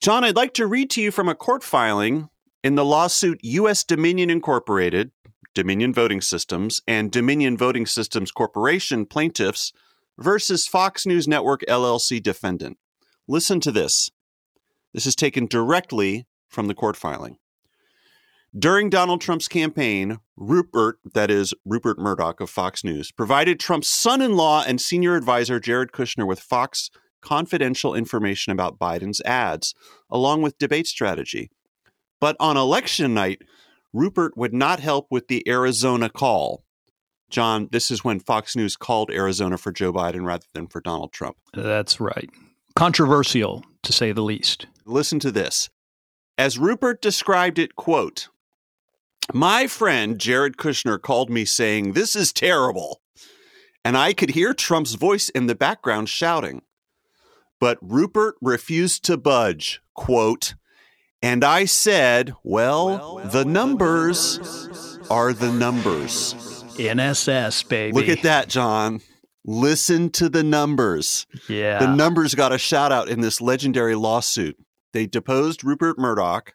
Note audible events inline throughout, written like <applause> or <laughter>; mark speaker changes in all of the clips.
Speaker 1: John, I'd like to read to you from a court filing in the lawsuit U.S. Dominion Incorporated, Dominion Voting Systems, and Dominion Voting Systems Corporation plaintiffs versus Fox News Network LLC defendant. Listen to this. This is taken directly from the court filing. During Donald Trump's campaign, Rupert, that is Rupert Murdoch of Fox News, provided Trump's son in law and senior advisor Jared Kushner with Fox confidential information about Biden's ads, along with debate strategy. But on election night, Rupert would not help with the Arizona call. John, this is when Fox News called Arizona for Joe Biden rather than for Donald Trump.
Speaker 2: That's right. Controversial, to say the least.
Speaker 1: Listen to this. As Rupert described it, quote, my friend Jared Kushner called me saying, This is terrible. And I could hear Trump's voice in the background shouting. But Rupert refused to budge, quote, and I said, well, well the numbers are the numbers.
Speaker 2: NSS, baby.
Speaker 1: Look at that, John. Listen to the numbers.
Speaker 2: Yeah.
Speaker 1: The numbers got a shout out in this legendary lawsuit. They deposed Rupert Murdoch.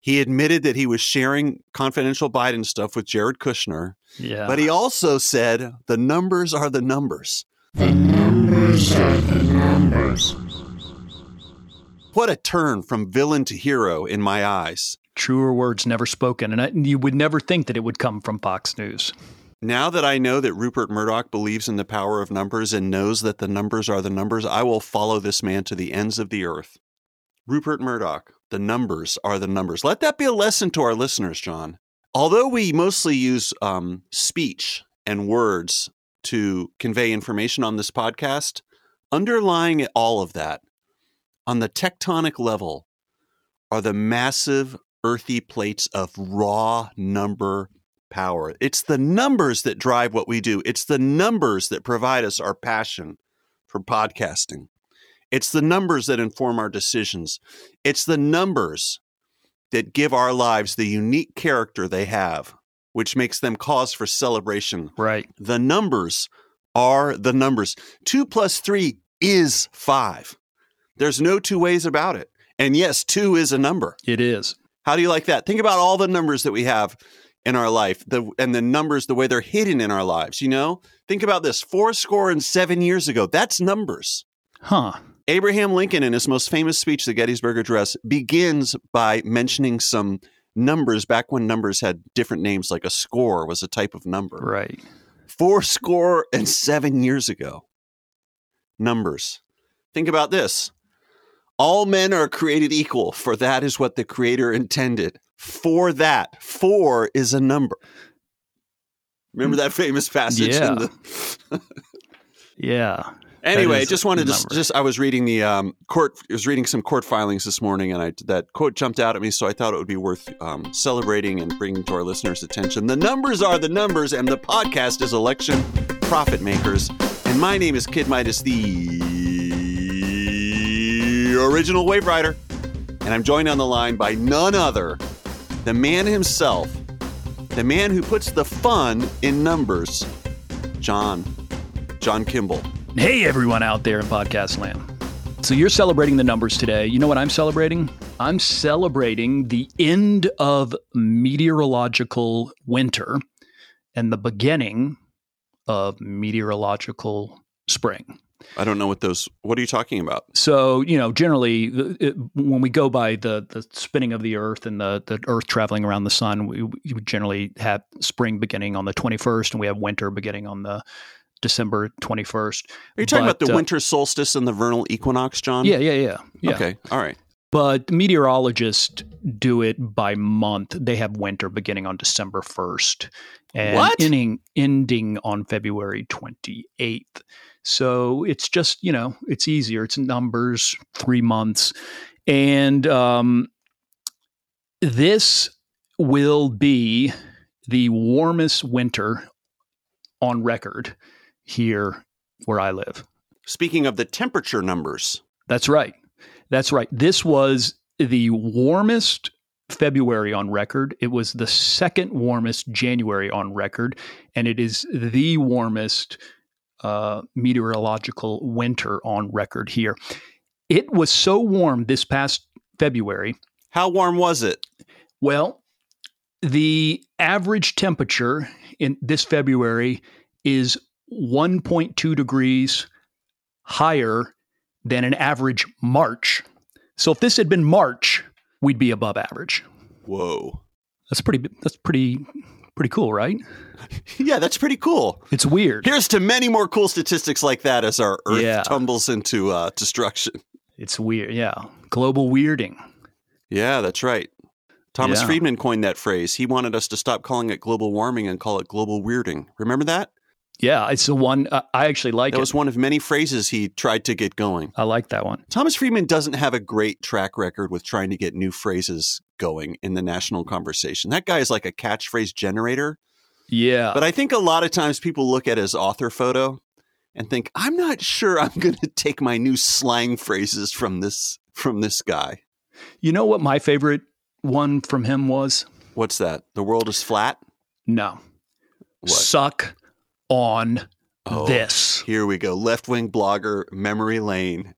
Speaker 1: He admitted that he was sharing confidential Biden stuff with Jared Kushner.
Speaker 2: Yeah.
Speaker 1: But he also said the numbers are the numbers.
Speaker 3: The numbers numbers.
Speaker 1: What a turn from villain to hero in my eyes.
Speaker 2: Truer words never spoken. And I, you would never think that it would come from Fox News.
Speaker 1: Now that I know that Rupert Murdoch believes in the power of numbers and knows that the numbers are the numbers, I will follow this man to the ends of the earth. Rupert Murdoch, the numbers are the numbers. Let that be a lesson to our listeners, John. Although we mostly use um, speech and words to convey information on this podcast, underlying all of that, on the tectonic level, are the massive earthy plates of raw number power. It's the numbers that drive what we do, it's the numbers that provide us our passion for podcasting. It's the numbers that inform our decisions. It's the numbers that give our lives the unique character they have, which makes them cause for celebration.
Speaker 2: Right.
Speaker 1: The numbers are the numbers. Two plus three is five. There's no two ways about it. And yes, two is a number.
Speaker 2: It is.
Speaker 1: How do you like that? Think about all the numbers that we have in our life, the and the numbers, the way they're hidden in our lives. You know, think about this: four score and seven years ago. That's numbers.
Speaker 2: Huh.
Speaker 1: Abraham Lincoln, in his most famous speech, the Gettysburg Address, begins by mentioning some numbers back when numbers had different names, like a score was a type of number.
Speaker 2: Right.
Speaker 1: Four score and seven years ago. Numbers. Think about this. All men are created equal, for that is what the Creator intended. For that, four is a number. Remember that famous passage?
Speaker 2: Yeah.
Speaker 1: The-
Speaker 2: yeah.
Speaker 1: Anyway, just wanted to
Speaker 2: number.
Speaker 1: just I was reading the um, court. I was reading some court filings this morning, and I that quote jumped out at me, so I thought it would be worth um, celebrating and bringing to our listeners' attention. The numbers are the numbers, and the podcast is Election Profit Makers. And my name is Kid Midas, the original Wave Rider, and I'm joined on the line by none other, the man himself, the man who puts the fun in numbers, John, John Kimball.
Speaker 2: Hey, everyone out there in podcast land. So you're celebrating the numbers today. You know what I'm celebrating? I'm celebrating the end of meteorological winter and the beginning of meteorological spring.
Speaker 1: I don't know what those. What are you talking about?
Speaker 2: So you know, generally, it, when we go by the the spinning of the Earth and the the Earth traveling around the sun, we, we generally have spring beginning on the 21st, and we have winter beginning on the December 21st.
Speaker 1: Are you talking
Speaker 2: But,
Speaker 1: about the
Speaker 2: uh,
Speaker 1: winter solstice and the vernal equinox, John?
Speaker 2: Yeah, yeah, yeah, yeah.
Speaker 1: Okay. All right.
Speaker 2: But meteorologists do it by month. They have winter beginning on December 1st and
Speaker 1: What?
Speaker 2: ending ending on February 28th. So it's just, you know, it's easier. It's numbers, 3 months. And um this will be the warmest winter on record here where I live.
Speaker 1: Speaking of the temperature numbers,
Speaker 2: That's right. That's right. This was the warmest February on record. It was the second warmest January on record, and it is the warmest uh, meteorological winter on record here. It was so warm this past February.
Speaker 1: How warm was it?
Speaker 2: Well, the average temperature in this February is 1.2 degrees higher than an average March. So if this had been March, we'd be above average.
Speaker 1: Whoa.
Speaker 2: That's pretty that's pretty pretty cool, right? <laughs>
Speaker 1: Yeah, that's pretty cool.
Speaker 2: It's weird.
Speaker 1: Here's to many more cool statistics like that as our Earth
Speaker 2: Yeah.
Speaker 1: tumbles into uh, destruction.
Speaker 2: It's weird. Yeah. Global weirding.
Speaker 1: Yeah, that's right. Thomas
Speaker 2: Yeah.
Speaker 1: Friedman coined that phrase. He wanted us to stop calling it global warming and call it global weirding. Remember that?
Speaker 2: Yeah, it's the one uh, I actually like
Speaker 1: That
Speaker 2: it.
Speaker 1: was one of many phrases he tried to get going.
Speaker 2: I like that one.
Speaker 1: Thomas Friedman doesn't have a great track record with trying to get new phrases going in the national conversation. That guy is like a catchphrase generator.
Speaker 2: Yeah.
Speaker 1: But I think a lot of times people look at his author photo and think, I'm not sure I'm <laughs> going to take my new slang phrases from this from this guy.
Speaker 2: you know what my favorite one from him was?
Speaker 1: What's that? The world is flat?
Speaker 2: No.
Speaker 1: What?
Speaker 2: Suck on
Speaker 1: Oh,
Speaker 2: this.
Speaker 1: Here we go. Left wing blogger, memory lane.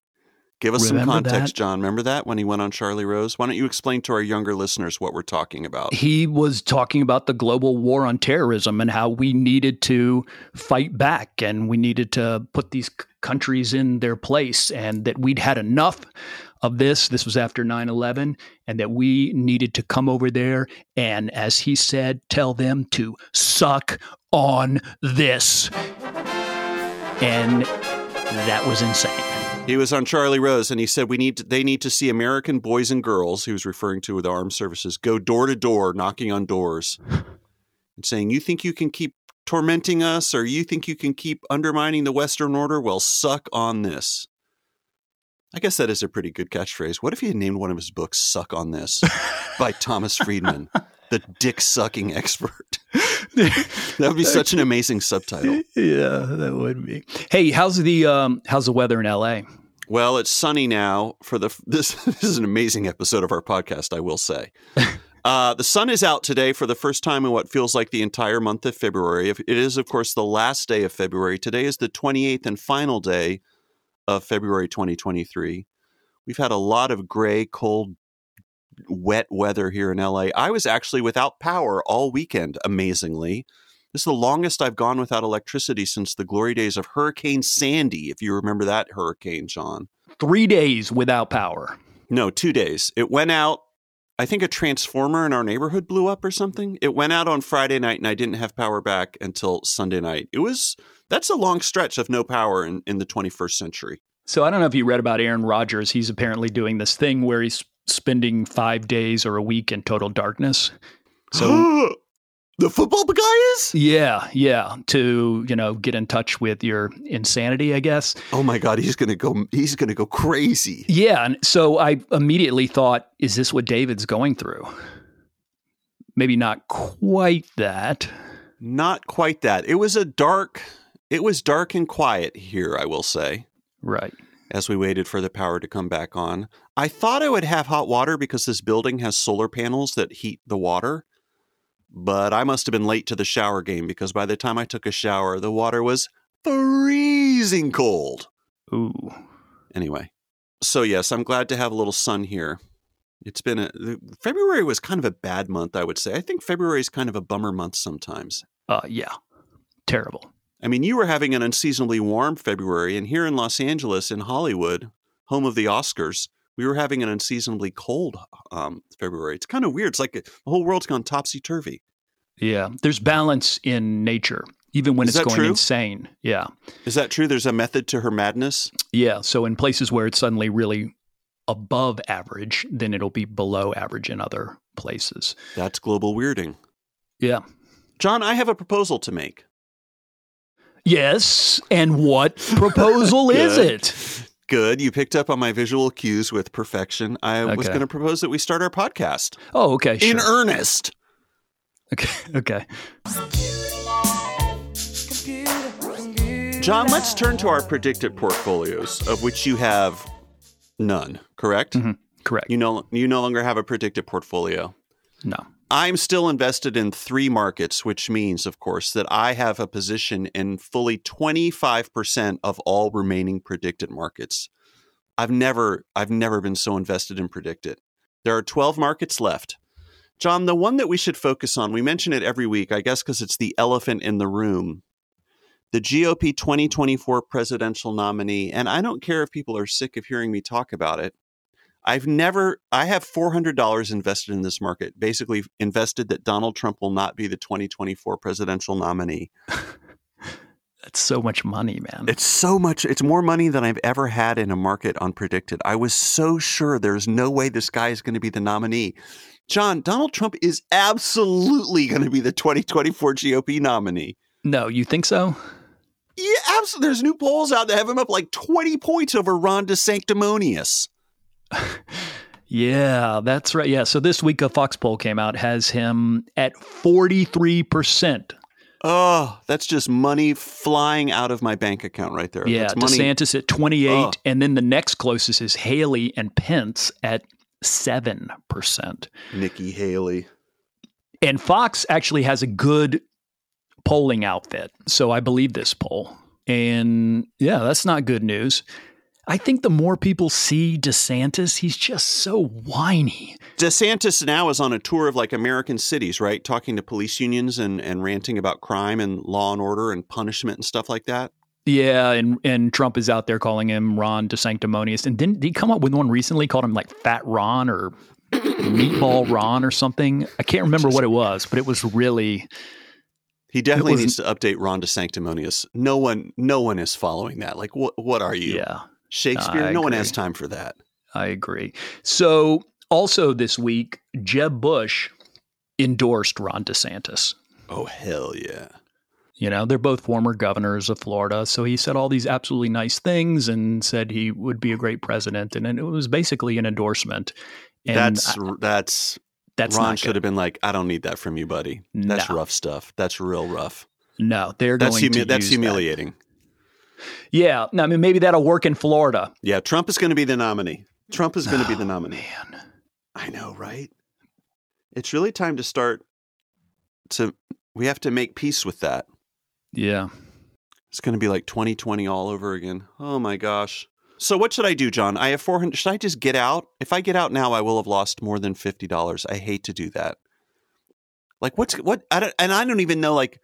Speaker 1: Give us
Speaker 2: Remember
Speaker 1: some context,
Speaker 2: that?
Speaker 1: John. Remember that when he went on Charlie Rose? Why don't you explain to our younger listeners what we're talking about?
Speaker 2: He was talking about the global war on terrorism and how we needed to fight back and we needed to put these countries in their place and that we'd had enough of this. This was after 9 11, and that we needed to come over there and, as he said, tell them to suck on this. And that was insane.
Speaker 1: He was on Charlie Rose and he said we need to, they need to see American boys and girls, he was referring to the armed services, go door to door knocking on doors and saying, "You think you can keep tormenting us or you think you can keep undermining the western order? Well, suck on this." I guess that is a pretty good catchphrase. What if he had named one of his books Suck on This by <laughs> Thomas Friedman, the dick sucking expert? <laughs> <laughs> That would be such an amazing subtitle.
Speaker 2: Yeah, that would be. Hey, how's the um, how's the weather in LA?
Speaker 1: Well, it's sunny now for the <laughs> this this is an amazing episode of our podcast, I will say. Uh, the sun is out today for the first time in what feels like the entire month of February. It is, of course, the last day of February. Today is the 28th and final day of February 2023. We've had a lot of gray, cold, wet weather here in LA. I was actually without power all weekend, amazingly. This is the longest I've gone without electricity since the glory days of Hurricane Sandy, if you remember that hurricane, John.
Speaker 2: Three days without power.
Speaker 1: No, two days. It went out. I think a transformer in our neighborhood blew up or something. It went out on Friday night and I didn't have power back until Sunday night. It was, that's a long stretch of no power in, in the 21st century.
Speaker 2: So I don't know if you read about Aaron Rodgers. He's apparently doing this thing where he's spending five days or a week in total darkness. So <gasps>
Speaker 1: the football guy is?
Speaker 2: yeah, yeah, to you know get in touch with your insanity, I guess.
Speaker 1: Oh my God, he's going to go, he's to go crazy.
Speaker 2: Yeah, and so I immediately thought, is this what David's going through? Maybe not quite that.
Speaker 1: Not quite that. It was a dark, it was dark and quiet here, I will say.
Speaker 2: Right.
Speaker 1: as we waited for the power to come back on. I thought I would have hot water because this building has solar panels that heat the water, but I must have been late to the shower game because by the time I took a shower, the water was freezing cold.
Speaker 2: Ooh.
Speaker 1: Anyway, so yes, I'm glad to have a little sun here. It's been a February was kind of a bad month, I would say. I think February is kind of a bummer month sometimes.
Speaker 2: Uh, yeah. Terrible.
Speaker 1: I mean, you were having an unseasonably warm February, and here in Los Angeles, in Hollywood, home of the Oscars, we were having an unseasonably cold um, February. It's kind of weird. It's like the whole world's gone topsy turvy.
Speaker 2: Yeah. There's balance in nature, even when
Speaker 1: Is
Speaker 2: it's going
Speaker 1: true?
Speaker 2: insane. Yeah.
Speaker 1: Is that true? There's a method to her madness.
Speaker 2: Yeah. So in places where it's suddenly really above average, then it'll be below average in other places.
Speaker 1: That's global weirding.
Speaker 2: Yeah.
Speaker 1: John, I have a proposal to make.
Speaker 2: Yes. And what proposal <laughs> is it?
Speaker 1: Good. You picked up on my visual cues with perfection. I was going to propose that we start our podcast
Speaker 2: Oh, okay. Sure.
Speaker 1: in earnest.
Speaker 2: okay. <laughs> Okay.
Speaker 1: John, let's turn to our PredictIt portfolios, of which you have none, correct?
Speaker 2: Mhm. Correct.
Speaker 1: You no, you no longer have a PredictIt portfolio.
Speaker 2: No.
Speaker 1: I'm still invested in three markets, which means, of course, that I have a position in fully 25% of all remaining PredictIt markets. I've never, I've never been so invested in PredictIt. There are 12 markets left. John, the one that we should focus on, we mention it every week, I guess because it's the elephant in the room. The GOP 2024 presidential nominee, and I don't care if people are sick of hearing me talk about it. I've never, I have $400 invested in this market, basically invested that Donald Trump will not be the 2024 presidential nominee. <laughs>
Speaker 2: That's so much money, man.
Speaker 1: It's so much, it's more money than I've ever had in a market on PredictIt. I was so sure there's no way this guy is going to be the nominee. John, Donald Trump is absolutely going to be the 2024 GOP nominee.
Speaker 2: no, you think so?
Speaker 1: Yeah, absolutely. There's new polls out that have him up like 20 points over Ron DeSanctimonious. <laughs>
Speaker 2: Yeah, that's right. Yeah. So this week a Fox poll came out has him at 43%.
Speaker 1: Oh, that's just money flying out of my bank account right there.
Speaker 2: Yeah,
Speaker 1: that's money.
Speaker 2: DeSantis at 28
Speaker 1: Oh.
Speaker 2: and then the next closest is Haley and Pence at 7%.
Speaker 1: Nikki Haley.
Speaker 2: And Fox actually has a good polling outfit. So I believe this poll. And yeah, that's not good news. I think the more people see DeSantis, he's just so whiny.
Speaker 1: DeSantis now is on a tour of like American cities, right? Talking to police unions and, and ranting about crime and law and order and punishment and stuff like that.
Speaker 2: Yeah, and and Trump is out there calling him Ron DeSanctimonious. And didn't did he come up with one recently called him like Fat Ron or <coughs> Meatball Ron or something? I can't remember what it was, but it was really
Speaker 1: He definitely needs to update Ron DeSanctimonious. No one, no one is following that. Like, what? What are you,
Speaker 2: yeah.
Speaker 1: Shakespeare?
Speaker 2: I
Speaker 1: no one has time for that.
Speaker 2: I agree. So, also this week, Jeb Bush endorsed Ron DeSantis.
Speaker 1: Oh hell yeah!
Speaker 2: You know, they're both former governors of Florida. So he said all these absolutely nice things and said he would be a great president. And it was basically an endorsement. And
Speaker 1: that's
Speaker 2: I-
Speaker 1: that's
Speaker 2: that's
Speaker 1: Ron should have been like, I don't need that from you, buddy. That's
Speaker 2: No.
Speaker 1: rough stuff. That's real rough.
Speaker 2: No, they're
Speaker 1: That's
Speaker 2: going
Speaker 1: humi-
Speaker 2: to
Speaker 1: that's
Speaker 2: use that. Yeah, I mean maybe that'll work in Florida.
Speaker 1: Yeah, Trump is going to be the nominee. Trump is going to be the
Speaker 2: Oh,
Speaker 1: nominee.
Speaker 2: Man,
Speaker 1: I know, right? It's really time to start to we have to make peace with that.
Speaker 2: yeah.
Speaker 1: It's going to be like 2020 all over again. Oh my gosh. So what should I do, John? I have 400 should I just get out? If I get out now, I will have lost more than $50. I hate to do that. Like what's what I don't, and I don't even know like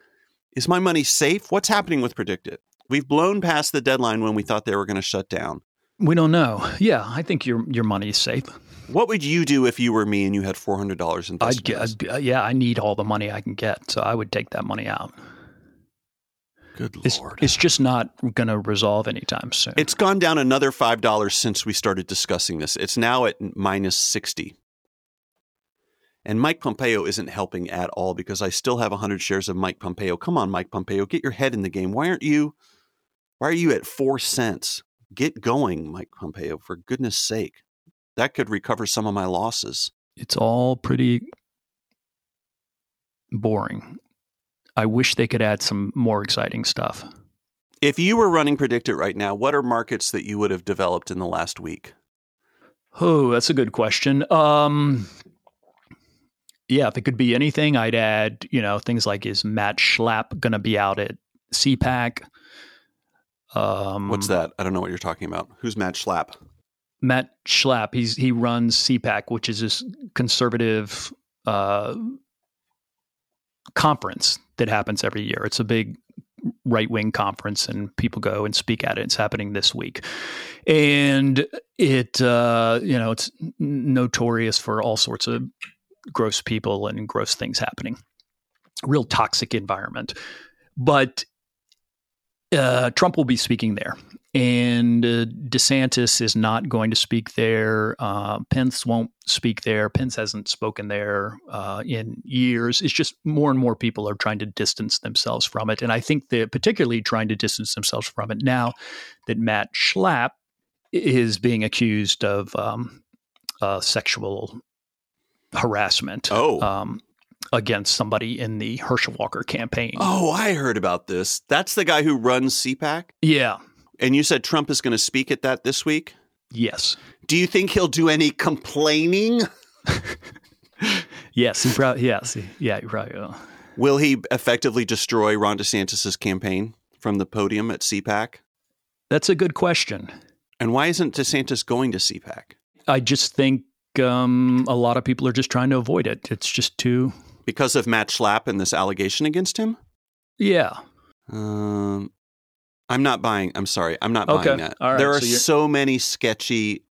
Speaker 1: is my money safe? What's happening with PredictIt? We've blown past the deadline when we thought they were going to shut down.
Speaker 2: We don't know. Yeah, I think your your money is safe.
Speaker 1: What would you do if you were me and you had $400 invested?
Speaker 2: I'd
Speaker 1: in
Speaker 2: get. I'd, uh, yeah, I need all the money I can get, so I would take that money out.
Speaker 1: Good
Speaker 2: It's,
Speaker 1: lord.
Speaker 2: it's just not going to resolve anytime soon.
Speaker 1: It's gone down another five dollars since we started discussing this. It's now at minus sixty. And Mike Pompeo isn't helping at all because I still have hundred shares of Mike Pompeo. Come on, Mike Pompeo, get your head in the game. Why aren't you? Why are you at four cents? Get going, Mike Pompeo, for goodness sake. That could recover some of my losses.
Speaker 2: it's all pretty boring. I wish they could add some more exciting stuff.
Speaker 1: If you were running PredictIt right now, what are markets that you would have developed in the last week?
Speaker 2: Oh, that's a good question. Um, yeah, if it could be anything, I'd add, you know, things like is Matt Schlapp going to be out at CPAC? Um,
Speaker 1: What's that? I don't know what you're talking about. Who's Matt Schlapp?
Speaker 2: Matt Schlapp. He's he runs CPAC, which is this conservative uh, conference that happens every year. It's a big right wing conference, and people go and speak at it. It's happening this week, and it uh, you know it's notorious for all sorts of gross people and gross things happening. Real toxic environment, but uh, Trump will be speaking there, and uh, DeSantis is not going to speak there. Uh, Pence won't speak there. Pence hasn't spoken there uh, in years. It's just more and more people are trying to distance themselves from it, and I think they're particularly trying to distance themselves from it now that Matt Schlapp is being accused of um, uh, sexual harassment.
Speaker 1: Oh.
Speaker 2: Um, against somebody in the Herschel Walker campaign.
Speaker 1: Oh, I heard about this. That's the guy who runs CPAC?
Speaker 2: Yeah.
Speaker 1: And you said Trump is going to speak at that this week?
Speaker 2: Yes.
Speaker 1: Do you think he'll do any complaining? <laughs>
Speaker 2: Yes. He probably. Yes. Yeah. He probably will.
Speaker 1: Will he effectively destroy Ron DeSantis' campaign from the podium at CPAC?
Speaker 2: That's a good question.
Speaker 1: And why isn't DeSantis going to CPAC?
Speaker 2: I just think um, a lot of people are just trying to avoid it. It's just too,
Speaker 1: Because of Matt Schlapp and this allegation against him?
Speaker 2: yeah.
Speaker 1: Um, I'm not buying. I'm sorry. I'm not
Speaker 2: Okay.
Speaker 1: buying that.
Speaker 2: Right.
Speaker 1: There are
Speaker 2: So
Speaker 1: so many sketchy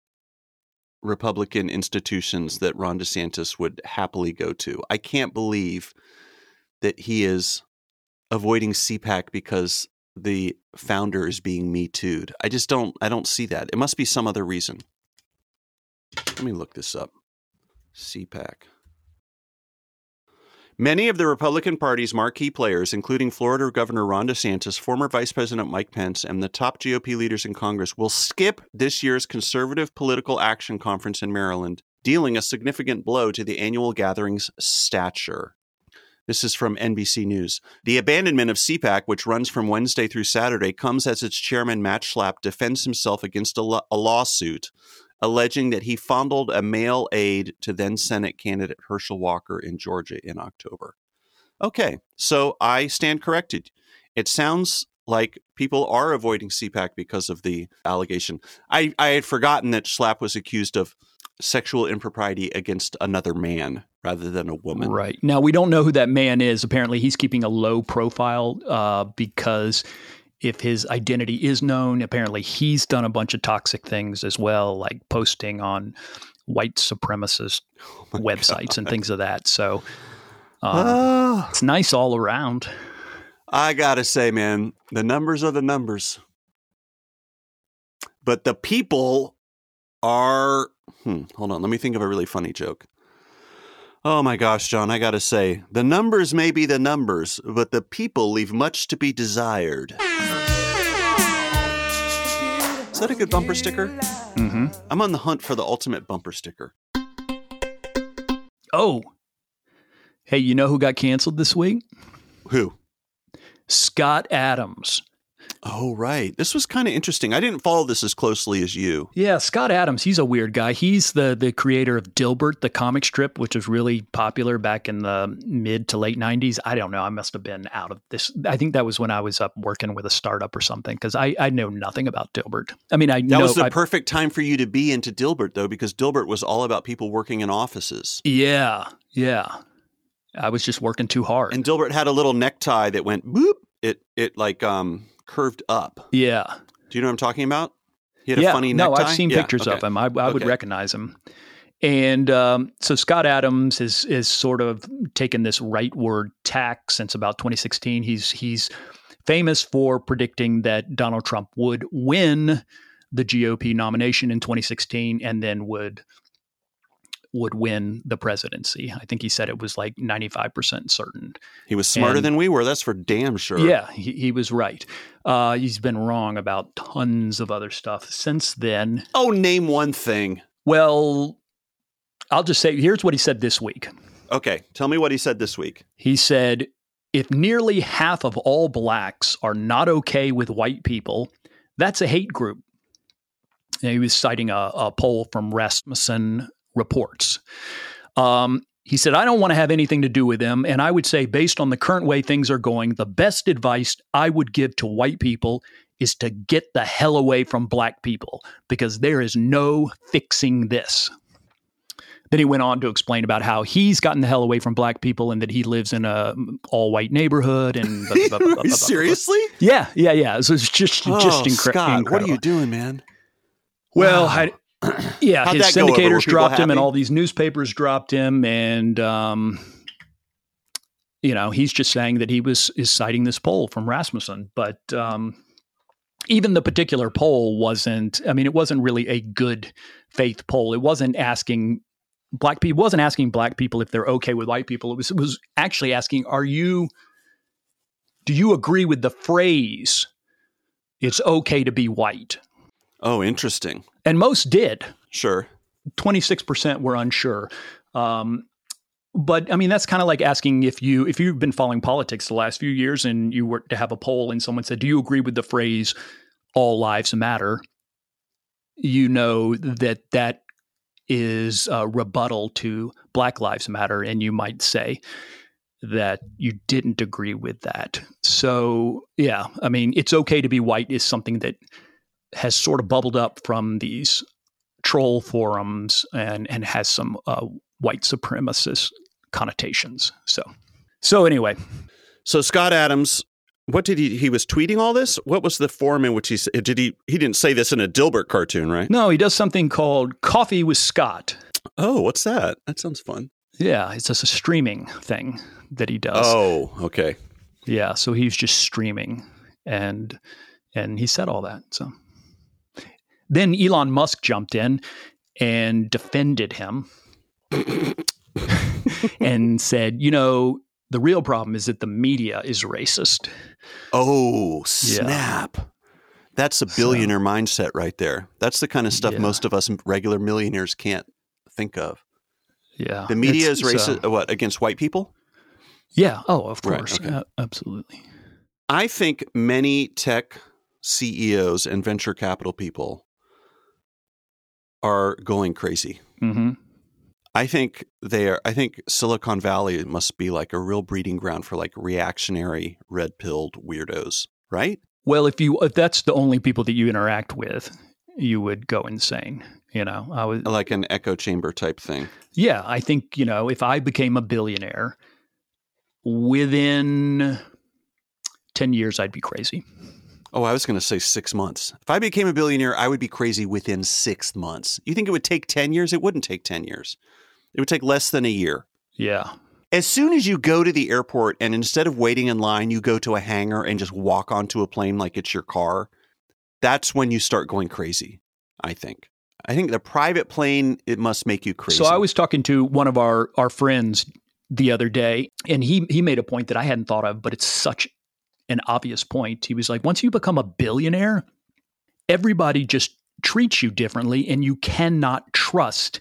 Speaker 1: Republican institutions that Ron DeSantis would happily go to. I can't believe that he is avoiding CPAC because the founder is being me too'd. I just don't. I don't see that. It must be some other reason. Let me look this up. CPAC. Many of the Republican Party's marquee players, including Florida Governor Ron DeSantis, former Vice President Mike Pence, and the top GOP leaders in Congress, will skip this year's Conservative Political Action Conference in Maryland, dealing a significant blow to the annual gathering's stature. This is from NBC News. The abandonment of CPAC, which runs from Wednesday through Saturday, comes as its chairman, Matt Schlapp, defends himself against a, lo- a lawsuit alleging that he fondled a male aide to then Senate candidate Herschel Walker in Georgia in October. Okay, so I stand corrected. It sounds like people are avoiding CPAC because of the allegation. I, I had forgotten that Schlapp was accused of sexual impropriety against another man rather than a woman.
Speaker 2: Right. Now, we don't know who that man is. Apparently, he's keeping a low profile uh, because if his identity is known, apparently he's done a bunch of toxic things as well, like posting on white supremacist
Speaker 1: my
Speaker 2: websites and things of that. So uh,
Speaker 1: Ah,
Speaker 2: it's nice all around.
Speaker 1: I gotta say, man, the numbers are the numbers. But the people are. Hmm, hold on. Let me think of a really funny joke. Oh my gosh, John, I gotta say, the numbers may be the numbers, but the people leave much to be desired. Is that a good bumper sticker?
Speaker 2: Mm-hmm.
Speaker 1: I'm on the hunt for the ultimate bumper sticker.
Speaker 2: Oh, hey, you know who got canceled this week?
Speaker 1: Who?
Speaker 2: Scott Adams.
Speaker 1: Oh, right. This was kind of interesting. I didn't follow this as closely as you.
Speaker 2: Yeah, Scott Adams, he's a weird guy. He's the the creator of Dilbert, the comic strip, which was really popular back in the mid to late 90s. I don't know. I must have been out of this. I think that was when I was up working with a startup or something because I, I know nothing about Dilbert. I mean, I
Speaker 1: That
Speaker 2: know.
Speaker 1: was the
Speaker 2: I-
Speaker 1: perfect time for you to be into Dilbert, though, because Dilbert was all about people working in offices.
Speaker 2: yeah, yeah. I was just working too hard.
Speaker 1: And Dilbert had a little necktie that went boop. It it like um curved up.
Speaker 2: yeah.
Speaker 1: Do you know what I'm talking about? He had
Speaker 2: yeah,
Speaker 1: a funny
Speaker 2: no,
Speaker 1: necktie.
Speaker 2: I've seen
Speaker 1: Yeah,
Speaker 2: pictures
Speaker 1: okay.
Speaker 2: of him. I, I would
Speaker 1: Okay.
Speaker 2: recognize him. And um, so Scott Adams is is sort of taken this rightward tack since about 2016. He's he's famous for predicting that Donald Trump would win the GOP nomination in 2016 and then would would win the presidency. I think he said it was like 95% certain.
Speaker 1: He was smarter
Speaker 2: And-
Speaker 1: than we were. That's for damn sure.
Speaker 2: Yeah, he, he was right. Uh, he's been wrong about tons of other stuff since then.
Speaker 1: Oh, name one thing.
Speaker 2: Well, I'll just say here's what he said this week.
Speaker 1: Okay, tell me what he said this week.
Speaker 2: He said, if nearly half of all blacks are not okay with white people, that's a hate group. And he was citing a, a poll from Rasmussen Reports. Um, he said, I don't want to have anything to do with them. And I would say, based on the current way things are going, the best advice I would give to white people is to get the hell away from black people because there is no fixing this. Then he went on to explain about how he's gotten the hell away from black people and that he lives in a all white neighborhood and blah, blah, blah.
Speaker 1: Seriously?
Speaker 2: Yeah, yeah, yeah. So it's just
Speaker 1: oh,
Speaker 2: just incre-
Speaker 1: Scott,
Speaker 2: incredible.
Speaker 1: what are you doing, man?
Speaker 2: Well,
Speaker 1: Wow.
Speaker 2: I, yeah,
Speaker 1: How'd
Speaker 2: his
Speaker 1: that go over? Were
Speaker 2: syndicators dropped him, and all these newspapers dropped him, and um, you know, he's just saying that he was is citing this poll from Rasmussen, but um, even the particular poll wasn't. I mean, it wasn't really a good faith poll. It wasn't asking black people. Wasn't asking black people if they're okay with white people. It was it was actually asking, are you? Do you agree with the phrase? It's okay to be white,
Speaker 1: Oh, interesting.
Speaker 2: And most did.
Speaker 1: Sure.
Speaker 2: 26% were unsure. Um, but I mean, that's kind of like asking if you if you've been following politics the last few years and you were to have a poll and someone said, "Do you agree with the phrase all lives matter?" You know that that is a rebuttal to Black Lives Matter, and you might say that you didn't agree with that. So yeah, I mean, it's okay to be white is something that has sort of bubbled up from these troll forums and and has some uh, white supremacist connotations. So so anyway,
Speaker 1: So Scott Adams, what did he? He was tweeting all this. What was the form in which he did he? He didn't say this in a Dilbert cartoon, right?
Speaker 2: no, he does something called Coffee with Scott.
Speaker 1: Oh, what's that? That sounds fun.
Speaker 2: Yeah, it's just a streaming thing that he does.
Speaker 1: Oh, okay.
Speaker 2: Yeah, so he's just streaming and and he said all that. So then Elon Musk jumped in and defended him <laughs> and said, "You know, the real problem is that the media is racist."
Speaker 1: Oh, snap. That's a billionaire mindset right there. That's the kind of stuff
Speaker 2: Yeah.
Speaker 1: most of us regular millionaires can't think of.
Speaker 2: Yeah.
Speaker 1: The media
Speaker 2: It's-
Speaker 1: is racist.
Speaker 2: uh,
Speaker 1: what against white people?
Speaker 2: yeah. Oh, of
Speaker 1: Right,
Speaker 2: course.
Speaker 1: okay.
Speaker 2: A- absolutely.
Speaker 1: I think many tech CEOs and venture capital people are going crazy.
Speaker 2: hmm
Speaker 1: I think they are. I think Silicon Valley must be like a real breeding ground for like reactionary, red pilled weirdos, right?
Speaker 2: Well, if you if that's the only people that you interact with, you would go insane. You know, I was
Speaker 1: Like an echo chamber type thing.
Speaker 2: Yeah, I think, you know, if I became a billionaire within 10 years, I'd be crazy.
Speaker 1: Oh, I was going to say six months. If I became a billionaire, I would be crazy within six months. You think it would take 10 years? It wouldn't take 10 years. It would take less than a year.
Speaker 2: Yeah.
Speaker 1: As soon as you go to the airport and instead of waiting in line, you go to a hangar and just walk onto a plane like it's your car, that's when you start going crazy, I think. I think the private plane, it must make you crazy.
Speaker 2: So I was talking to one of our, our friends the other day, and he, he made a point that I hadn't thought of, but it's such an obvious point. He was like, once you become a billionaire, everybody just treats you differently, and you cannot trust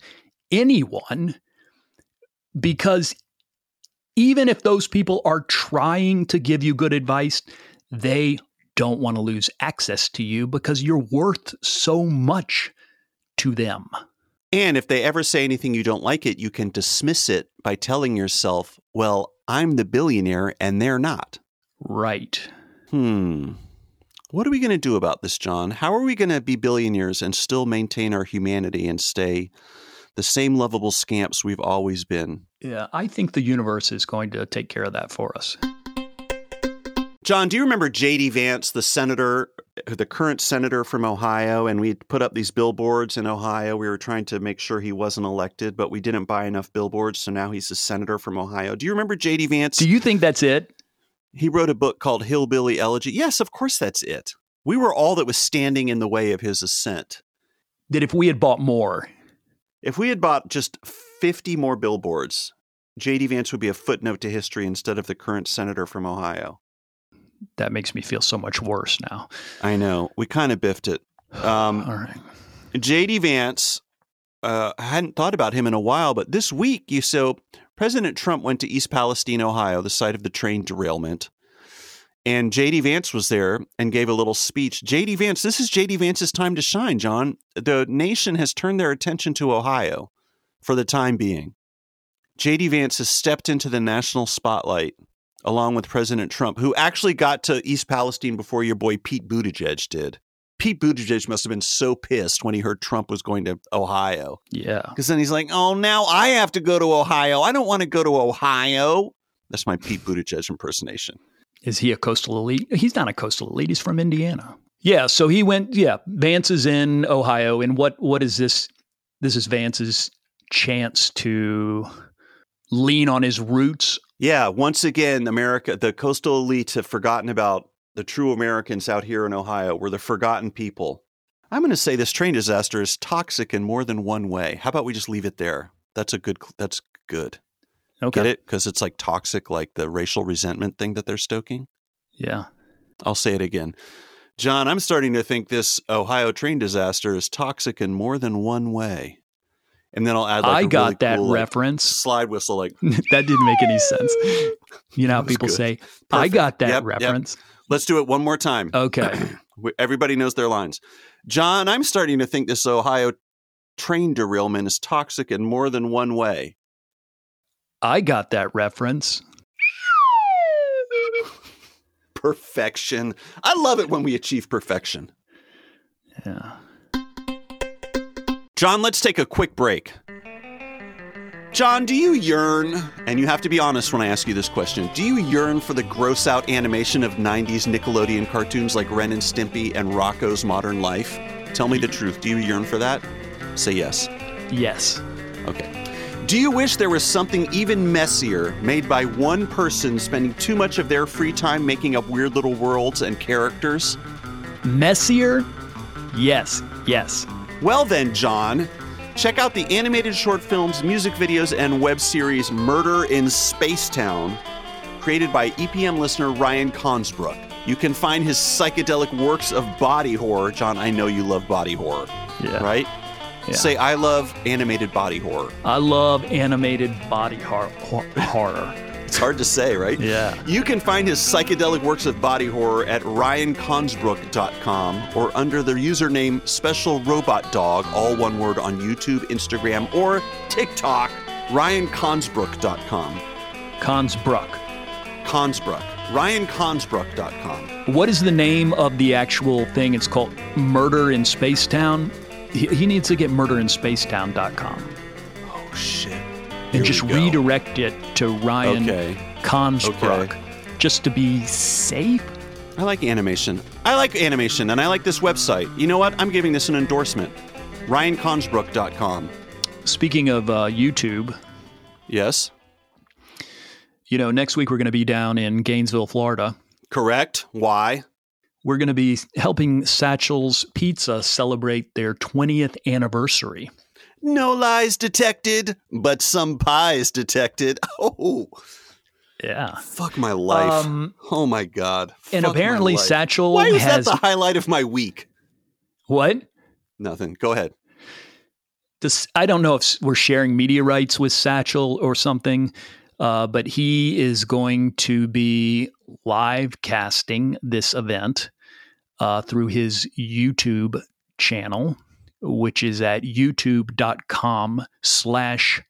Speaker 2: anyone because even if those people are trying to give you good advice, they don't want to lose access to you because you're worth so much to them.
Speaker 1: And if they ever say anything you don't like it, you can dismiss it by telling yourself, well, I'm the billionaire and they're not.
Speaker 2: Right.
Speaker 1: Hmm. What are we going to do about this, John? How are we going to be billionaires and still maintain our humanity and stay the same lovable scamps we've always been?
Speaker 2: Yeah, I think the universe is going to take care of that for us.
Speaker 1: John, do you remember J.D. Vance, the senator, the current senator from Ohio? And we put up these billboards in Ohio. We were trying to make sure he wasn't elected, but we didn't buy enough billboards. So now he's a senator from Ohio. Do you remember J.D. Vance?
Speaker 2: Do you think that's it?
Speaker 1: He wrote a book called Hillbilly Elegy. Yes, of course that's it. We were all that was standing in the way of his ascent.
Speaker 2: That if we had bought more,
Speaker 1: If we had bought just 50 more billboards, J.D. Vance would be a footnote to history instead of the current senator from Ohio.
Speaker 2: that makes me feel so much worse now.
Speaker 1: I know. We kind of biffed it. Um, <sighs>
Speaker 2: All right.
Speaker 1: J.D. Vance, uh, I hadn't thought about him in a while, but this week, you so President Trump went to East Palestine, Ohio, the site of the train derailment. And J.D. Vance was there and gave a little speech. J.D. Vance, this is J.D. Vance's time to shine, John. The nation has turned their attention to Ohio for the time being. J.D. Vance has stepped into the national spotlight along with President Trump, who actually got to East Palestine before your boy Pete Buttigieg did. Pete Buttigieg must have been so pissed when he heard Trump was going to Ohio.
Speaker 2: Yeah.
Speaker 1: Because then he's like, oh, now I have to go to Ohio. I don't want to go to Ohio. That's my Pete Buttigieg impersonation.
Speaker 2: Is he a coastal elite? He's not a coastal elite. He's from Indiana. Yeah. So he went. Yeah. Vance is in Ohio, and what what is this? This is Vance's chance to lean on his roots.
Speaker 1: Yeah, once again, America, the coastal elites have forgotten about the true Americans out here in Ohio. We're the forgotten people. I'm going to say this train disaster is toxic in more than one way. How about we just leave it there? That's a good. That's good.
Speaker 2: Okay.
Speaker 1: Get it? Because it's like toxic, like the racial resentment thing that they're stoking.
Speaker 2: Yeah.
Speaker 1: I'll say it again. John, I'm starting to think this Ohio train disaster is toxic in more than one way. And then I'll add like
Speaker 2: I got
Speaker 1: really
Speaker 2: that
Speaker 1: cool, like,
Speaker 2: reference.
Speaker 1: slide whistle like <laughs>
Speaker 2: that didn't make any sense. You know how people
Speaker 1: good.
Speaker 2: say, "I got that
Speaker 1: Yep, yep.
Speaker 2: Reference."
Speaker 1: let's do it one more time. <clears throat>
Speaker 2: Okay.
Speaker 1: Everybody knows their lines. John, I'm starting to think this Ohio train derailment is toxic in more than one way.
Speaker 2: I got that reference.
Speaker 1: Perfection. I love it when we achieve perfection.
Speaker 2: Yeah.
Speaker 1: John, let's take a quick break. John, do you yearn, and you have to be honest when I ask you this question, do you yearn for the gross out animation of 90s Nickelodeon cartoons like Ren and Stimpy and Rocko's Modern Life? Tell me the truth. Do you yearn for that? Say yes.
Speaker 2: Yes.
Speaker 1: Okay. Do you wish there was something even messier made by one person spending too much of their free time making up weird little worlds and characters?
Speaker 2: Messier? Yes. Yes.
Speaker 1: Well, then, John, check out the animated short films, music videos, and web series Murder in Spacetown, created by EPM listener Ryan Consbrook. You can find his psychedelic works of body horror. John, I know you love body horror,
Speaker 2: Yeah.
Speaker 1: right?
Speaker 2: Yeah.
Speaker 1: Say, I love animated body horror.
Speaker 2: I love animated body hor- horror.
Speaker 1: It's hard to say, right?
Speaker 2: Yeah.
Speaker 1: You can find his psychedelic works of body horror at ryanconsbrook.com or under their username Special Robot Dog, all one word on YouTube, Instagram, or TikTok, ryanconsbrook.com.
Speaker 2: Consbrook.
Speaker 1: Consbrook. ryanconsbrook.com.
Speaker 2: What is the name of the actual thing? It's called Murder in Spacetown. He, he needs to get murderinspacetown.com
Speaker 1: Oh, shit.
Speaker 2: And just redirect it to Ryan
Speaker 1: Okay.
Speaker 2: Consbrook
Speaker 1: Okay.
Speaker 2: just to be safe.
Speaker 1: I like animation. I like animation, and I like this website. You know what? I'm giving this an endorsement. ryanconsbrook.com.
Speaker 2: Speaking of uh, YouTube,
Speaker 1: Yes?
Speaker 2: you know, next week we're going to be down in Gainesville, Florida.
Speaker 1: Correct. Why?
Speaker 2: We're going to be helping Satchel's Pizza celebrate their 20th anniversary.
Speaker 1: No lies detected, but some pies detected. <laughs> Oh,
Speaker 2: Yeah.
Speaker 1: fuck my life.
Speaker 2: Um,
Speaker 1: oh my god.
Speaker 2: and
Speaker 1: Fuck
Speaker 2: apparently. Satchel
Speaker 1: Why was
Speaker 2: has
Speaker 1: that the highlight of my week?
Speaker 2: what?
Speaker 1: Nothing. Go ahead.
Speaker 2: This I don't know if we're sharing media rights with Satchel or something, uh, but he is going to be live casting this event uh, through his YouTube channel, which is at youtube.com slash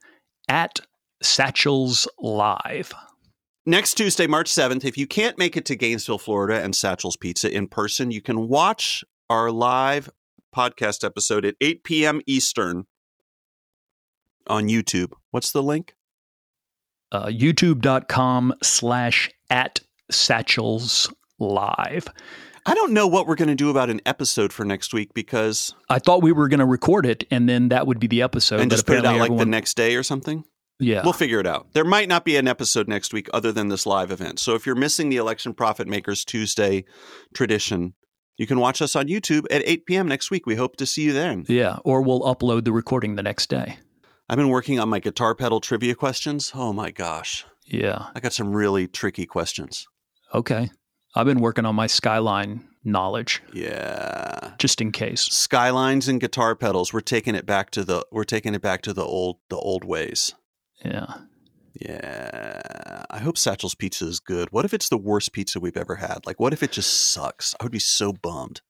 Speaker 2: at Satchel's Live.
Speaker 1: Next Tuesday, March 7th, if you can't make it to Gainesville, Florida and Satchel's Pizza in person, you can watch our live podcast episode at 8 p.m. Eastern on YouTube. What's the link?
Speaker 2: Uh, youtube.com slash at Satchel's Live.
Speaker 1: I don't know what we're going to do about an episode for next week because
Speaker 2: I thought we were going to record it and then that would be the episode.
Speaker 1: and just put it out
Speaker 2: apparently
Speaker 1: like the next day or something.
Speaker 2: Yeah.
Speaker 1: We'll figure it out. There might not be an episode next week other than this live event. So if you're missing the Election Profit Makers Tuesday tradition, you can watch us on YouTube at 8 p.m. next week. We hope to see you then.
Speaker 2: yeah. Or we'll upload the recording the next day.
Speaker 1: I've been working on my guitar pedal trivia questions. Oh my gosh.
Speaker 2: Yeah.
Speaker 1: I got some really tricky questions.
Speaker 2: Okay. I've been working on my Skyline knowledge
Speaker 1: Yeah.
Speaker 2: just in case.
Speaker 1: Skylines and guitar pedals. We're taking it back to the we're taking it back to the old the old ways.
Speaker 2: Yeah.
Speaker 1: Yeah. I hope Satchel's pizza is good. What if it's the worst pizza we've ever had? Like what if it just sucks? I would be so bummed.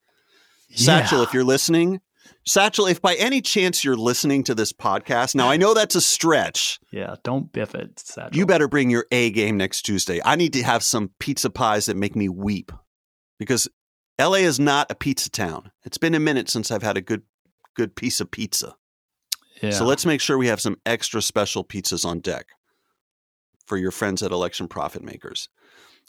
Speaker 1: Satchel, if you're listening, Satchel, if by any chance you're listening to this podcast, now I know that's a stretch.
Speaker 2: Yeah. Don't biff it. Satchel.
Speaker 1: You better bring your A game next Tuesday. I need to have some pizza pies that make me weep because LA is not a pizza town. It's been a minute since I've had a good good piece of pizza.
Speaker 2: Yeah.
Speaker 1: So let's make sure we have some extra special pizzas on deck for your friends at Election Profit Makers.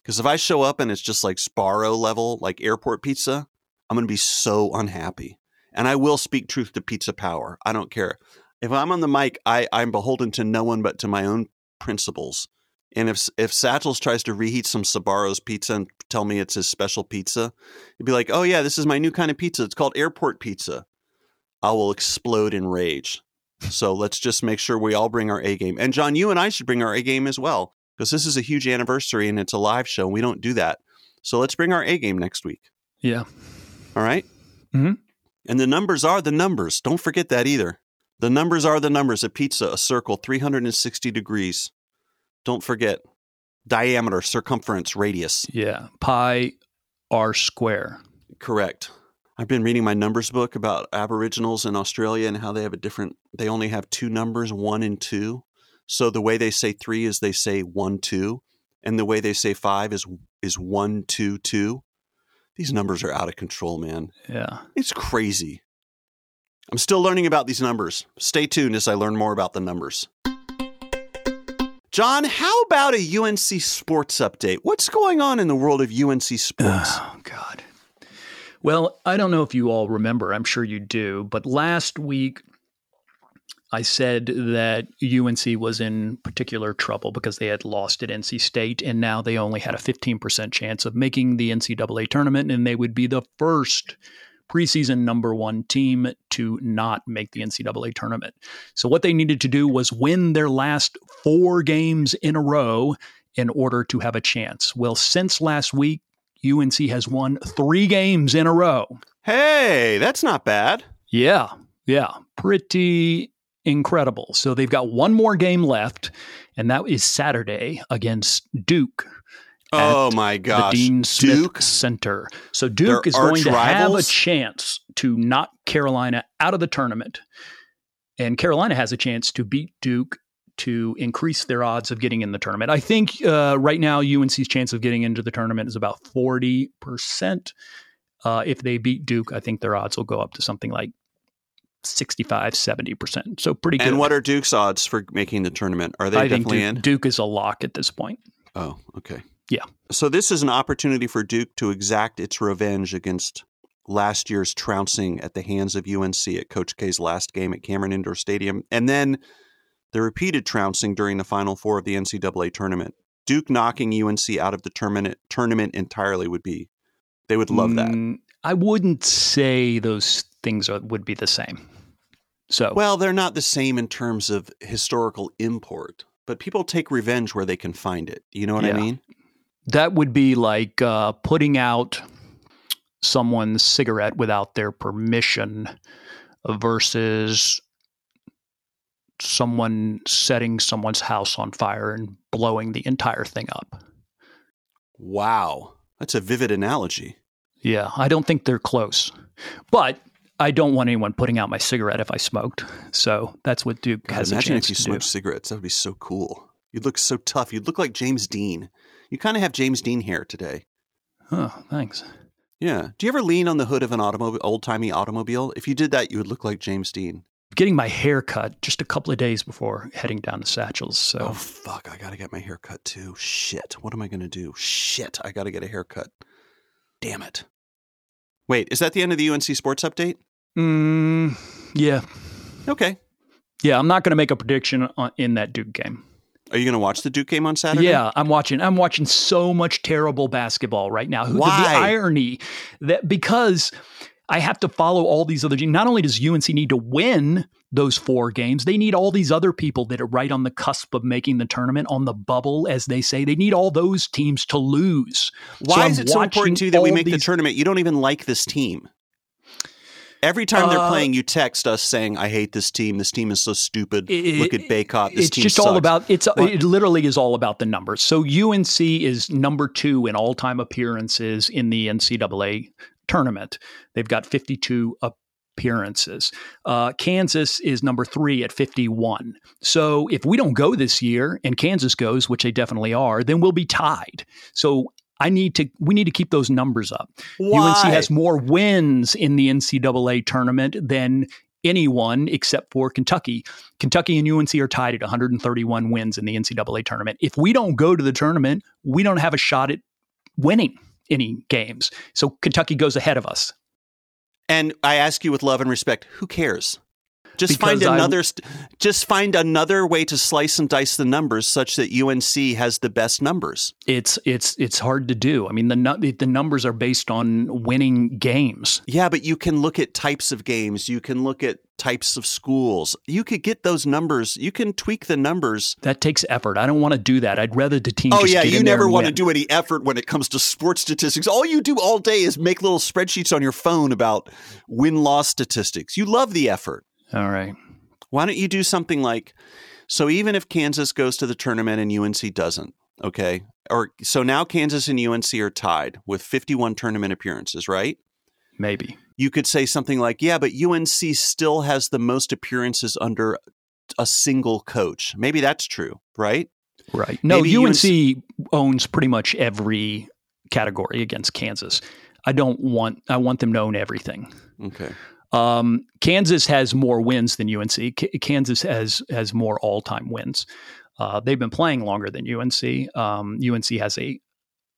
Speaker 1: Because if I show up and it's just like Sbarro level, like airport pizza, I'm going to be so unhappy. And I will speak truth to pizza power. I don't care. If I'm on the mic, I, I'm beholden to no one but to my own principles. And if if Satchels tries to reheat some Sbarro's pizza and tell me it's his special pizza, he'd be like, "Oh yeah, this is my new kind of pizza. It's called airport pizza." I will explode in rage. So let's just make sure we all bring our A game. And John, you and I should bring our A game as well because this is a huge anniversary and it's a live show. And we don't do that. So let's bring our A game next week.
Speaker 2: yeah.
Speaker 1: All right?
Speaker 2: Mhm.
Speaker 1: And the numbers are the numbers. Don't forget that either. The numbers are the numbers. A pizza, a circle, 360 degrees. Don't forget diameter, circumference, radius.
Speaker 2: Yeah. Pi R square.
Speaker 1: Correct. I've been reading my numbers book about Aboriginals in Australia and how they have a different, they only have two numbers, one and two. So the way they say three is they say one, two. And the way they say five is is one, two, two. These numbers are out of control, man.
Speaker 2: Yeah.
Speaker 1: It's crazy. I'm still learning about these numbers. Stay tuned as I learn more about the numbers. John, how about a UNC sports update? What's going on in the world of UNC sports?
Speaker 2: Oh, God. Well, I don't know if you all remember. I'm sure you do. But last week, I said that UNC was in particular trouble because they had lost at NC State, and now they only had a 15% chance of making the NCAA tournament, and they would be the first preseason number one team to not make the NCAA tournament. So, what they needed to do was win their last four games in a row in order to have a chance. Well, since last week, UNC has won three games in a row.
Speaker 1: Hey, that's not bad.
Speaker 2: Yeah, yeah, pretty incredible. So they've got one more game left, and that is Saturday against Duke.
Speaker 1: Oh my gosh.
Speaker 2: The Dean Smith
Speaker 1: Duke?
Speaker 2: Center. So Duke is going to have a chance to knock Carolina out of the tournament. And Carolina has a chance to beat Duke to increase their odds of getting in the tournament. I think uh, right now UNC's chance of getting into the tournament is about 40%. Uh, if they beat Duke, I think their odds will go up to something like 65, 70%. So pretty good.
Speaker 1: And what are Duke's odds for making the tournament? Are they
Speaker 2: I think
Speaker 1: definitely
Speaker 2: Duke,
Speaker 1: in?
Speaker 2: Duke is a lock at this point.
Speaker 1: Oh, okay.
Speaker 2: Yeah.
Speaker 1: So this is an opportunity for Duke to exact its revenge against last year's trouncing at the hands of UNC at Coach K's last game at Cameron Indoor Stadium, and then the repeated trouncing during the Final Four of the NCAA tournament. Duke knocking UNC out of the tournament tournament entirely would be. They would love that.
Speaker 2: Mm, I wouldn't say those things are, would be the same. So,
Speaker 1: Well, they're not the same in terms of historical import, but people take revenge where they can find it. You know what I mean?
Speaker 2: that would be like uh, putting out someone's cigarette without their permission versus someone setting someone's house on fire and blowing the entire thing up.
Speaker 1: Wow. That's a vivid analogy.
Speaker 2: Yeah, I don't think they're close. But I don't want anyone putting out my cigarette if I smoked. So that's what Duke
Speaker 1: God,
Speaker 2: has
Speaker 1: imagine if you smoked
Speaker 2: do.
Speaker 1: cigarettes. That would be so cool. You'd look so tough. You'd look like James Dean. You kind of have James Dean hair today.
Speaker 2: Oh, thanks.
Speaker 1: Yeah. Do you ever lean on the hood of an automobile, old timey automobile? If you did that, you would look like James Dean.
Speaker 2: Getting my hair cut just a couple of days before heading down to Satchels. So
Speaker 1: Oh, fuck. I got to get my hair cut too. Shit. What am I going to do? Shit. I got to get a haircut. Damn it. Wait, is that the end of the UNC sports update?
Speaker 2: Mm, yeah.
Speaker 1: Okay.
Speaker 2: Yeah, I'm not going to make a prediction on, in that Duke game.
Speaker 1: Are you going to watch the Duke game on Saturday?
Speaker 2: Yeah, I'm watching. I'm watching so much terrible basketball right now. Who- the-
Speaker 1: Why?
Speaker 2: The, irony that because I have to follow all these other teams. Not only does UNC need to win those four games, they need all these other people that are right on the cusp of making the tournament on the bubble, as they say. They need all those teams to lose.
Speaker 1: Why
Speaker 2: I'm
Speaker 1: is it so important to you that we
Speaker 2: all
Speaker 1: make the tournament? You don't even like this team. Every time they're
Speaker 2: Uh,
Speaker 1: playing, you text us saying, "I hate this team. This team is so stupid.
Speaker 2: It-
Speaker 1: Look at Bacot. This
Speaker 2: it's
Speaker 1: team
Speaker 2: just
Speaker 1: sucks."
Speaker 2: all about it's it literally is all about the numbers so unc is number two in all-time appearances in the ncaa tournament they've got 52 appearances uh, kansas is number three at 51 so if we don't go this year and kansas goes which they definitely are then we'll be tied so I need to. We need to keep those numbers up.
Speaker 1: Why?
Speaker 2: UNC has more wins in the NCAA tournament than anyone except for Kentucky. Kentucky and UNC are tied at 131 wins in the NCAA tournament. If we don't go to the tournament, we don't have a shot at winning any games. So Kentucky goes ahead of us.
Speaker 1: And I ask you with love and respect, who cares? Just find another. st- just find another way to slice and dice the numbers, such that UNC has the best numbers.
Speaker 2: It's it's it's hard to do. I mean, the the numbers are based on winning games.
Speaker 1: Yeah, but you can look at types of games. You can look at types of schools. You could get those numbers. You can tweak the numbers.
Speaker 2: That takes effort. I don't want to do that. I'd rather the team.
Speaker 1: Oh yeah, you never want to do any effort when it comes to sports statistics. All you do all day is make little spreadsheets on your phone about win-loss statistics. You love the effort.
Speaker 2: All right.
Speaker 1: Why don't you do something like so even if Kansas goes to the tournament and UNC doesn't, okay? Or so now Kansas and UNC are tied with 51 tournament appearances, right?
Speaker 2: Maybe.
Speaker 1: You could say something like, "Yeah, but UNC still has the most appearances under a single coach." Maybe that's true, right?
Speaker 2: Right. No,
Speaker 1: Maybe
Speaker 2: UNC, owns pretty much every category against Kansas. I don't want I want them to own everything.
Speaker 1: Okay.
Speaker 2: Um, Kansas has more wins than UNC. Kansas has has more all time wins. Uh, they've been playing longer than UNC. Um, UNC has a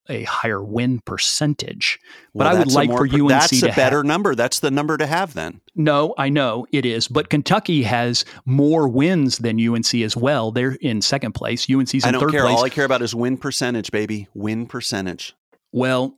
Speaker 2: a higher win percentage, but
Speaker 1: Well,
Speaker 2: I would like
Speaker 1: more
Speaker 2: for UNC
Speaker 1: That's a better
Speaker 2: have,
Speaker 1: number. That's the number to have then.
Speaker 2: no, I know it is, but Kentucky has more wins than UNC as well. They're in second place. UNC's in
Speaker 1: I don't
Speaker 2: third
Speaker 1: care.
Speaker 2: place.
Speaker 1: All I care about is win percentage, baby. Win percentage.
Speaker 2: well,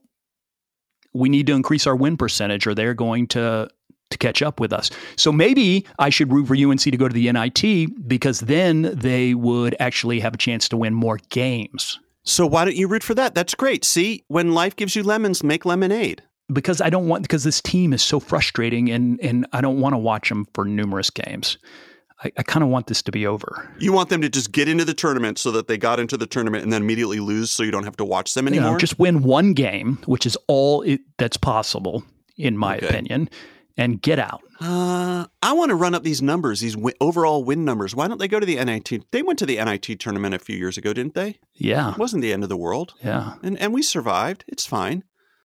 Speaker 2: we need to increase our win percentage or they're going to to catch up with us. So maybe I should root for UNC to go to the NIT because then they would actually have a chance to win more games.
Speaker 1: So why don't you root for that? That's great. See, when life gives you lemons, make lemonade.
Speaker 2: Because I don't want because this team is so frustrating and and I don't want to watch them for numerous games. I, I kind of want this to be over.
Speaker 1: You want them to just get into the tournament so that they got into the tournament and then immediately lose so you don't have to watch them anymore?
Speaker 2: just win one game, which is all it, that's possible in my
Speaker 1: Okay.
Speaker 2: opinion, and get out.
Speaker 1: Uh, I want to run up these numbers, these overall win numbers. Why don't they go to the NIT? They went to the NIT tournament a few years ago, didn't they?
Speaker 2: Yeah,
Speaker 1: It wasn't the end of the world,
Speaker 2: yeah.
Speaker 1: and and we survived. It's fine.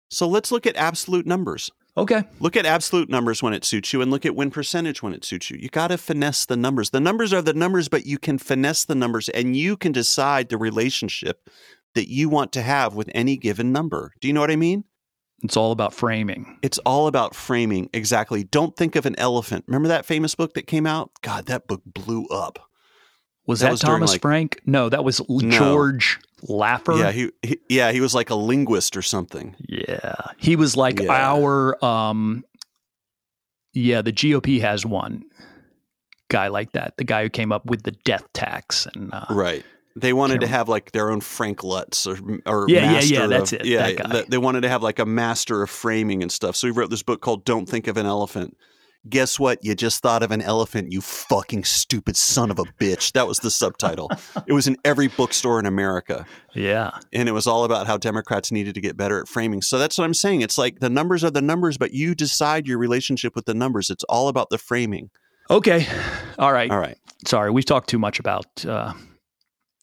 Speaker 1: So let's look at absolute numbers.
Speaker 2: Okay.
Speaker 1: Look at absolute numbers when it suits you, and look at win percentage when it suits you. You got to finesse the numbers. The numbers are the numbers, but you can finesse the numbers, and you can decide the relationship that you want to have with any given number. Do you know what I mean?
Speaker 2: It's all about framing.
Speaker 1: It's all about framing. Exactly. Don't think of an elephant. Remember that famous book that came out? God, that book blew up.
Speaker 2: Was
Speaker 1: That
Speaker 2: that,
Speaker 1: was
Speaker 2: Thomas
Speaker 1: like-
Speaker 2: Frank? No, that was L- George Lakoff.
Speaker 1: Yeah, he, he yeah, he was like a linguist or something.
Speaker 2: Yeah. He was like
Speaker 1: Yeah.
Speaker 2: our um yeah, the GOP has one guy like that. The guy who came up with the death tax and uh,
Speaker 1: Right. They wanted to have like their own Frank Luntz or or
Speaker 2: Yeah, yeah,
Speaker 1: master
Speaker 2: yeah, that's
Speaker 1: of-
Speaker 2: it,
Speaker 1: Yeah,
Speaker 2: that guy.
Speaker 1: th- they wanted to have like a master of framing and stuff. So he wrote this book called "Don't Think of an Elephant." Guess what? You just thought of an elephant, you fucking stupid son of a bitch. That was the subtitle. <laughs> it was in every bookstore in America.
Speaker 2: yeah.
Speaker 1: and it was all about how Democrats needed to get better at framing. So that's what I'm saying. It's like the numbers are the numbers, but you decide your relationship with the numbers. It's all about the framing.
Speaker 2: Okay. All right.
Speaker 1: All right.
Speaker 2: Sorry, we've talked too much about uh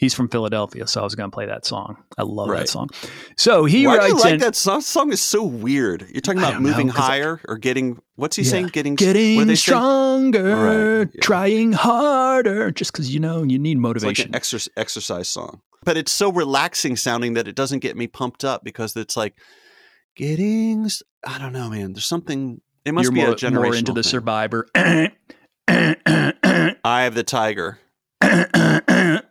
Speaker 2: he's from Philadelphia, so I was going to play that song. I love
Speaker 1: Right.
Speaker 2: that song. So he
Speaker 1: Why do
Speaker 2: writes
Speaker 1: like
Speaker 2: in,
Speaker 1: that song? song is so weird. You're talking about
Speaker 2: don't know,
Speaker 1: moving
Speaker 2: 'cause I-
Speaker 1: higher or getting what's he
Speaker 2: Yeah.
Speaker 1: saying? Getting
Speaker 2: getting stronger,
Speaker 1: Right, yeah.
Speaker 2: trying harder, just because you know you need motivation.
Speaker 1: It's like an exer- exercise song. But it's so relaxing sounding that it doesn't get me pumped up because it's like getting. I don't know, man. There's something. It must
Speaker 2: You're
Speaker 1: be
Speaker 2: more,
Speaker 1: a generational
Speaker 2: more into the. Survivor.
Speaker 1: Eye of the Tiger. <clears throat> <clears throat>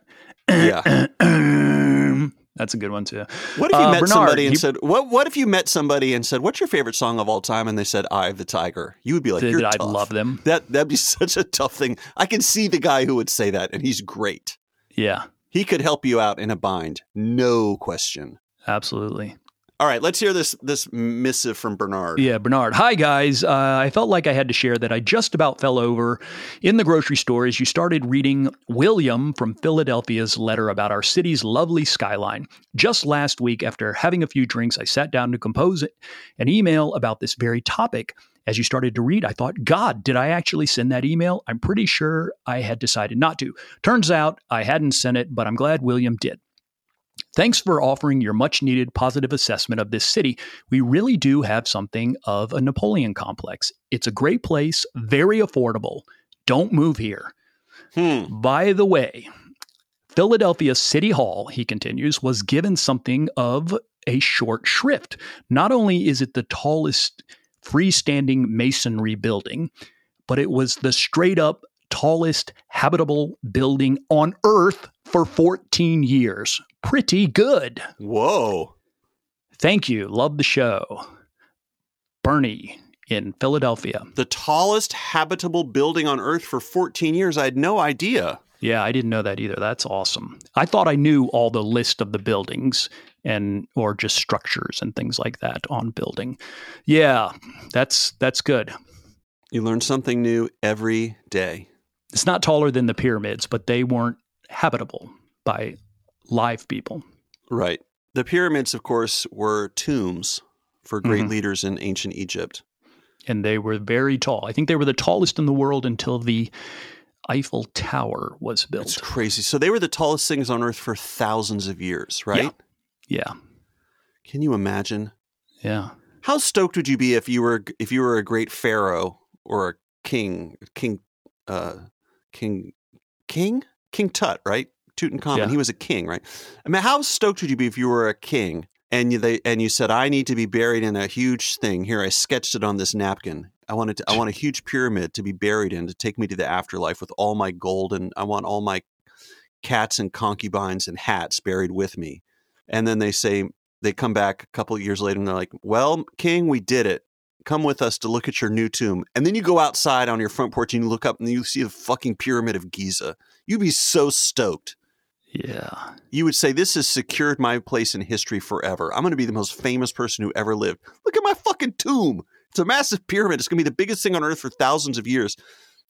Speaker 1: Yeah. <clears throat>
Speaker 2: That's a good one too.
Speaker 1: What if you
Speaker 2: Uh,
Speaker 1: met
Speaker 2: Bernard,
Speaker 1: somebody and
Speaker 2: he-
Speaker 1: said, "What? What if you met somebody and said, "What's your favorite song of all time?" and they said, "Eye of the Tiger." You would be like, "You're
Speaker 2: I'd
Speaker 1: tough."
Speaker 2: love them.
Speaker 1: That that'd be <laughs> such a tough thing. I can see the guy who would say that, and he's great.
Speaker 2: Yeah,
Speaker 1: He could help you out in a bind, no question.
Speaker 2: absolutely.
Speaker 1: All right, let's hear this this missive from Bernard.
Speaker 2: Yeah, Bernard. Hi, guys. Uh, I felt like I had to share that I just about fell over in the grocery store as you started reading William from Philadelphia's letter about our city's lovely skyline. Just last week, after having a few drinks, I sat down to compose an email about this very topic. As you started to read, I thought, God, did I actually send that email? I'm pretty sure I had decided not to. Turns out I hadn't sent it, but I'm glad William did. Thanks for offering your much needed positive assessment of this city. We really do have something of a Napoleon complex. It's a great place, very affordable. Don't move here.
Speaker 1: Hmm.
Speaker 2: By the way, Philadelphia City Hall, he continues, was given something of a short shrift. Not only is it the tallest freestanding masonry building, but it was the straight up tallest habitable building on Earth for 14 years. Pretty good.
Speaker 1: Whoa.
Speaker 2: Thank you. Love the show. Bernie in Philadelphia.
Speaker 1: The tallest habitable building on Earth for 14 years. I had no idea.
Speaker 2: Yeah, I didn't know that either. That's awesome. I thought I knew all the list of the buildings and or just structures and things like that on building. Yeah, that's that's good.
Speaker 1: You learn something new every day.
Speaker 2: It's not taller than the pyramids, but they weren't habitable by live people.
Speaker 1: Right. The pyramids, of course, were tombs for great
Speaker 2: Mhm.
Speaker 1: leaders in ancient Egypt.
Speaker 2: and they were very tall. I think they were the tallest in the world until the Eiffel Tower was built.
Speaker 1: It's crazy. So they were the tallest things on earth for thousands of years, right?
Speaker 2: Yeah,
Speaker 1: Can you imagine?
Speaker 2: yeah.
Speaker 1: How stoked would you be if you were if you were a great pharaoh or a king, king, uh, king, king, King Tut, right? Tutankhamun.
Speaker 2: Yeah.
Speaker 1: He was a king, right? I mean, how stoked would you be if you were a king and you they and you said, "I need to be buried in a huge thing." Here, I sketched it on this napkin. I wanted to, I want a huge pyramid to be buried in to take me to the afterlife with all my gold and I want all my cats and concubines and hats buried with me. And then they say they come back a couple of years later and they're like, "Well, king, we did it. Come with us to look at your new tomb." And then you go outside on your front porch and you look up and you see the fucking pyramid of Giza. You'd be so stoked.
Speaker 2: Yeah.
Speaker 1: You would say, "This has secured my place in history forever. I'm going to be the most famous person who ever lived. Look at my fucking tomb. It's a massive pyramid. It's going to be the biggest thing on earth for thousands of years."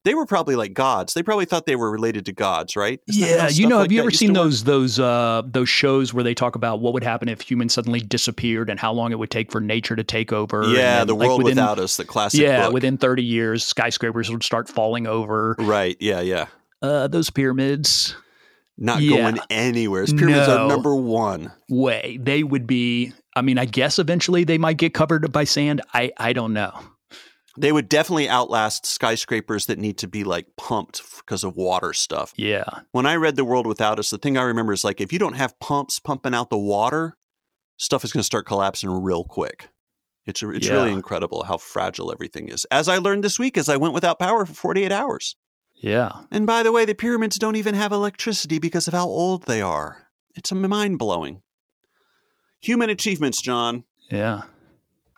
Speaker 1: They were probably like gods. They probably thought they were related to gods, right? Isn't
Speaker 2: Yeah, you know,
Speaker 1: like
Speaker 2: have you ever seen
Speaker 1: work?
Speaker 2: those those uh those shows where they talk about what would happen if humans suddenly disappeared and how long it would take for nature to take over?
Speaker 1: Yeah,
Speaker 2: then,
Speaker 1: the
Speaker 2: like,
Speaker 1: world
Speaker 2: within,
Speaker 1: without us, the classic.
Speaker 2: Yeah,
Speaker 1: book.
Speaker 2: within 30 years, skyscrapers would start falling over.
Speaker 1: right. Yeah, yeah.
Speaker 2: Uh, those pyramids,
Speaker 1: Not
Speaker 2: Yeah.
Speaker 1: going anywhere. Pyramids
Speaker 2: No.
Speaker 1: are number one.
Speaker 2: way they would be. I mean, I guess eventually they might get covered by sand. I I don't know.
Speaker 1: They would definitely outlast skyscrapers that need to be like pumped because of water stuff.
Speaker 2: Yeah,
Speaker 1: When I read The World Without Us, the thing I remember is like if you don't have pumps pumping out the water, stuff is going to start collapsing real quick. It's it's
Speaker 2: Yeah.
Speaker 1: really incredible how fragile everything is. As I learned this week as I went without power for 48 hours.
Speaker 2: yeah.
Speaker 1: And by the way, the pyramids don't even have electricity because of how old they are. It's mind blowing. Human achievements, John.
Speaker 2: Yeah.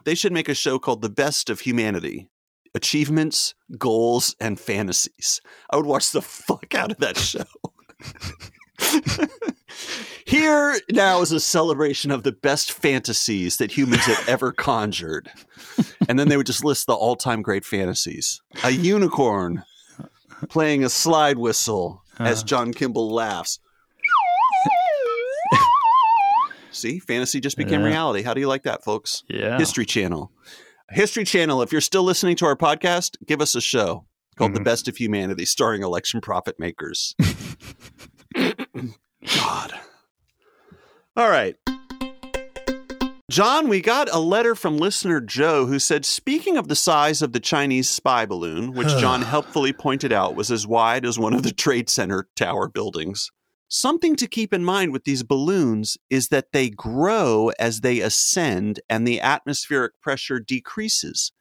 Speaker 1: They should make a show called The Best of Humanity Achievements, Goals, and Fantasies. I would watch the fuck out of that show. <laughs> Here now is a celebration of the best fantasies that humans have ever conjured. And then they would just list the all time great fantasies a unicorn playing a slide whistle as
Speaker 2: Uh.
Speaker 1: John Kimball laughs. See, fantasy just became
Speaker 2: Yeah.
Speaker 1: reality. How do you like that, folks?
Speaker 2: Yeah.
Speaker 1: History Channel. History Channel, if you're still listening to our podcast, give us a show called The
Speaker 2: Mhm.
Speaker 1: Best of Humanity, starring election profit makers. <laughs> God. All right. John, we got a letter from listener Joe who said, speaking of the size of the Chinese spy balloon, which <sighs> John helpfully pointed out was as wide as one of the Trade Center tower buildings, something to keep in mind with these balloons is that they grow as they ascend and the atmospheric pressure decreases.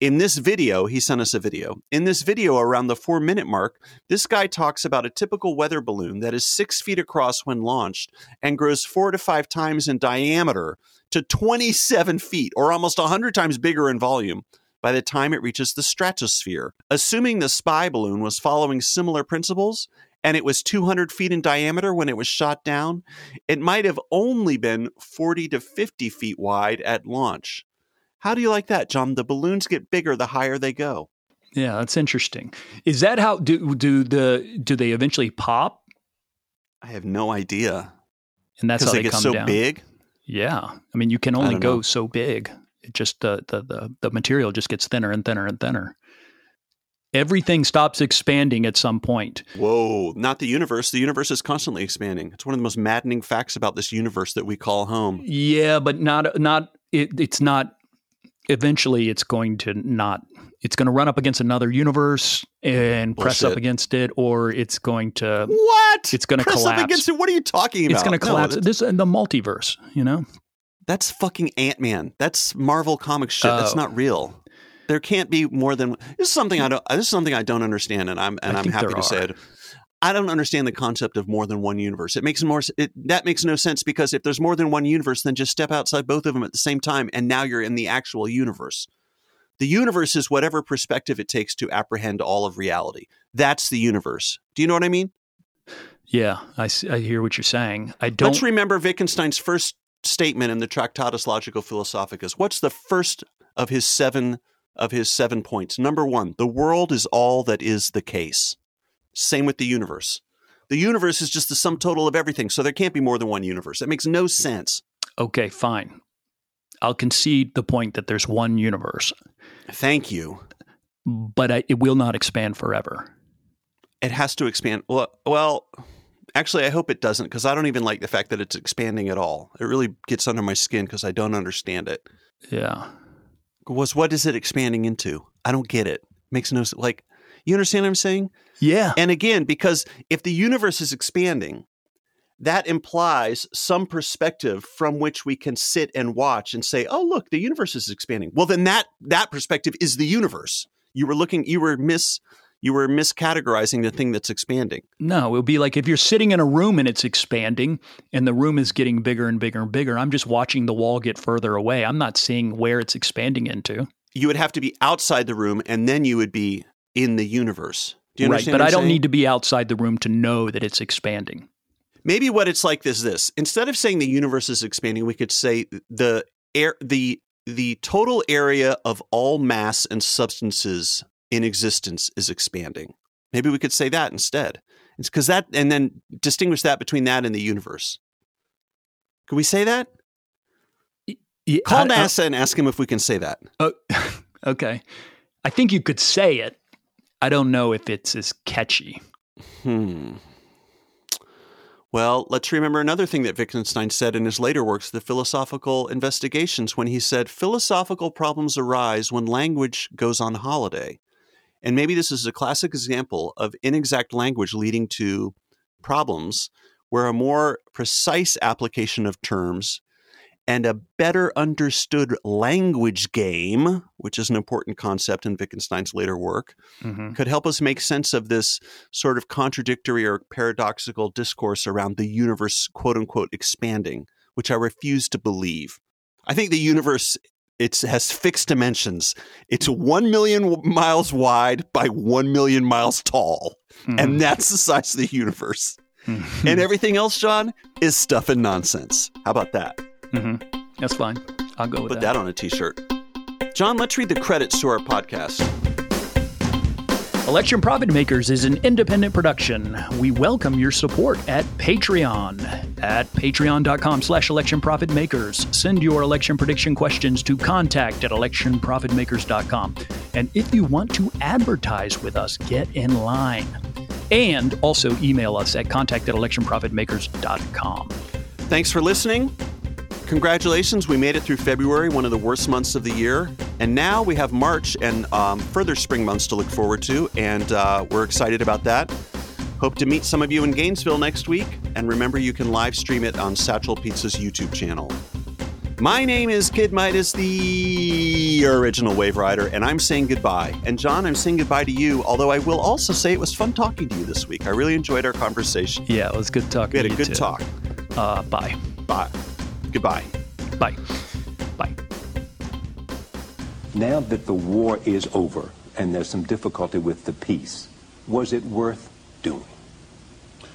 Speaker 1: In this video, he sent us a video. In this video, around the four minute mark, this guy talks about a typical weather balloon that is six feet across when launched and grows four to five times in diameter to 27 feet, or almost 100 times bigger in volume, by the time it reaches the stratosphere. Assuming the spy balloon was following similar principles and it was 200 feet in diameter when it was shot down, it might have only been 40 to 50 feet wide at launch. How do you like that, John? The balloons get bigger the higher they go.
Speaker 2: Yeah, that's interesting. Is that how do do the do they eventually pop?
Speaker 1: I have no idea.
Speaker 2: And that's how they,
Speaker 1: they get
Speaker 2: come
Speaker 1: so
Speaker 2: down.
Speaker 1: big.
Speaker 2: Yeah, I mean, you can only go
Speaker 1: know.
Speaker 2: so big. It just the the the material just gets thinner and thinner and thinner. Everything stops expanding at some point.
Speaker 1: Whoa, not the universe. The universe is constantly expanding. It's one of the most maddening facts about this universe that we call home.
Speaker 2: Yeah, but not not it, it's not. Eventually, it's going to not. It's going to run up against another universe and press up against it, or it's going to
Speaker 1: What?
Speaker 2: It's gonna
Speaker 1: Press
Speaker 2: collapse.
Speaker 1: Up against it? What are you talking about?
Speaker 2: it's going to collapse.
Speaker 1: that's,
Speaker 2: this and the multiverse, you know.
Speaker 1: that's fucking Ant Man. That's Marvel comic shit. That's
Speaker 2: Oh.
Speaker 1: not real. There can't be more than this is something I don't. Uh, this is something I don't understand, and I'm and
Speaker 2: I
Speaker 1: I'm happy to say it. I don't understand the concept of more than one universe. It makes more it, that makes no sense because if there's more than one universe, then just step outside both of them at the same time, and now you're in the actual universe. The universe is whatever perspective it takes to apprehend all of reality. That's the universe. Do you know what I mean?
Speaker 2: Yeah, I, I hear what you're saying. I don't.
Speaker 1: Let's remember Wittgenstein's first statement in the Tractatus Logico Philosophicus. What's the first of his seven of his seven points? Number one, the world is all that is the case. Same with the universe. The universe is just the sum total of everything, so there can't be more than one universe. That makes no sense.
Speaker 2: Okay, fine. I'll concede the point that there's one universe,
Speaker 1: Thank you.
Speaker 2: but I, it will not expand forever.
Speaker 1: It has to expand. Well, well, actually, I hope it doesn't because I don't even like the fact that it's expanding at all. It really gets under my skin because I don't understand it.
Speaker 2: Yeah.
Speaker 1: Was what is it expanding into? I don't get it. Makes no s- like. You understand what I'm saying?
Speaker 2: Yeah.
Speaker 1: And again, because if the universe is expanding, that implies some perspective from which we can sit and watch and say, "Oh, look, the universe is expanding." Well, then that that perspective is the universe. You were looking, you were mis, you were miscategorizing the thing that's expanding.
Speaker 2: No, it would be like if you're sitting in a room and it's expanding and the room is getting bigger and bigger and bigger. I'm just watching the wall get further away. I'm not seeing where it's expanding into.
Speaker 1: You would have to be outside the room, and then you would be in the universe. Do you
Speaker 2: right.
Speaker 1: understand?
Speaker 2: But I don't
Speaker 1: saying?
Speaker 2: need to be outside the room to know that it's expanding.
Speaker 1: maybe what it's like is this instead of saying the universe is expanding we could say the air the the total area of all mass and substances in existence is expanding maybe we could say that instead it's because that and then distinguish that between that and the universe can we say that
Speaker 2: Yeah,
Speaker 1: call
Speaker 2: I- I-
Speaker 1: nasa and ask him if we can say that
Speaker 2: Oh, <laughs> okay. I think you could say it. I don't know if it's as catchy.
Speaker 1: Hmm. Well, let's remember another thing that Wittgenstein said in his later works, The Philosophical Investigations, when he said, Philosophical problems arise when language goes on holiday. And maybe this is a classic example of inexact language leading to problems where a more precise application of terms and a better understood language game, which is an important concept in Wittgenstein's later work,
Speaker 2: Mm-hmm.
Speaker 1: could help us make sense of this sort of contradictory or paradoxical discourse around the universe, quote unquote, expanding, which I refuse to believe. I think the universe it has fixed dimensions. It's one million miles wide by one million miles tall,
Speaker 2: Mm-hmm.
Speaker 1: and that's the size of the universe.
Speaker 2: Mhm.
Speaker 1: And everything else, John, is stuff and nonsense. How about that?
Speaker 2: Mhm. That's fine. I'll go with
Speaker 1: Put
Speaker 2: that.
Speaker 1: Put that on a T-shirt. John, let's read the credits to our podcast.
Speaker 2: Election Profit Makers is an independent production. We welcome your support at Patreon at patreon.com slash election profit makers. Send your election prediction questions to contact at electionprofitmakers.com. And if you want to advertise with us, get in line. And also email us at contact at electionprofitmakers.com.
Speaker 1: Thanks for listening. Congratulations, we made it through February, one of the worst months of the year. And now we have March and um, further spring months to look forward to, and uh, we're excited about that. Hope to meet some of you in Gainesville next week, and remember you can live stream it on Satchel Pizza's YouTube channel. My name is Kid Midas, the original Wave Rider, and I'm saying goodbye. And John, I'm saying goodbye to you, although I will also say it was fun talking to you this week. I really enjoyed our conversation.
Speaker 2: Yeah, it was good talking
Speaker 1: We had a good
Speaker 2: too.
Speaker 1: talk.
Speaker 2: Uh, bye.
Speaker 1: Bye. Goodbye.
Speaker 2: Bye. Bye.
Speaker 4: Now that the war is over and there's some difficulty with the peace, was it worth doing?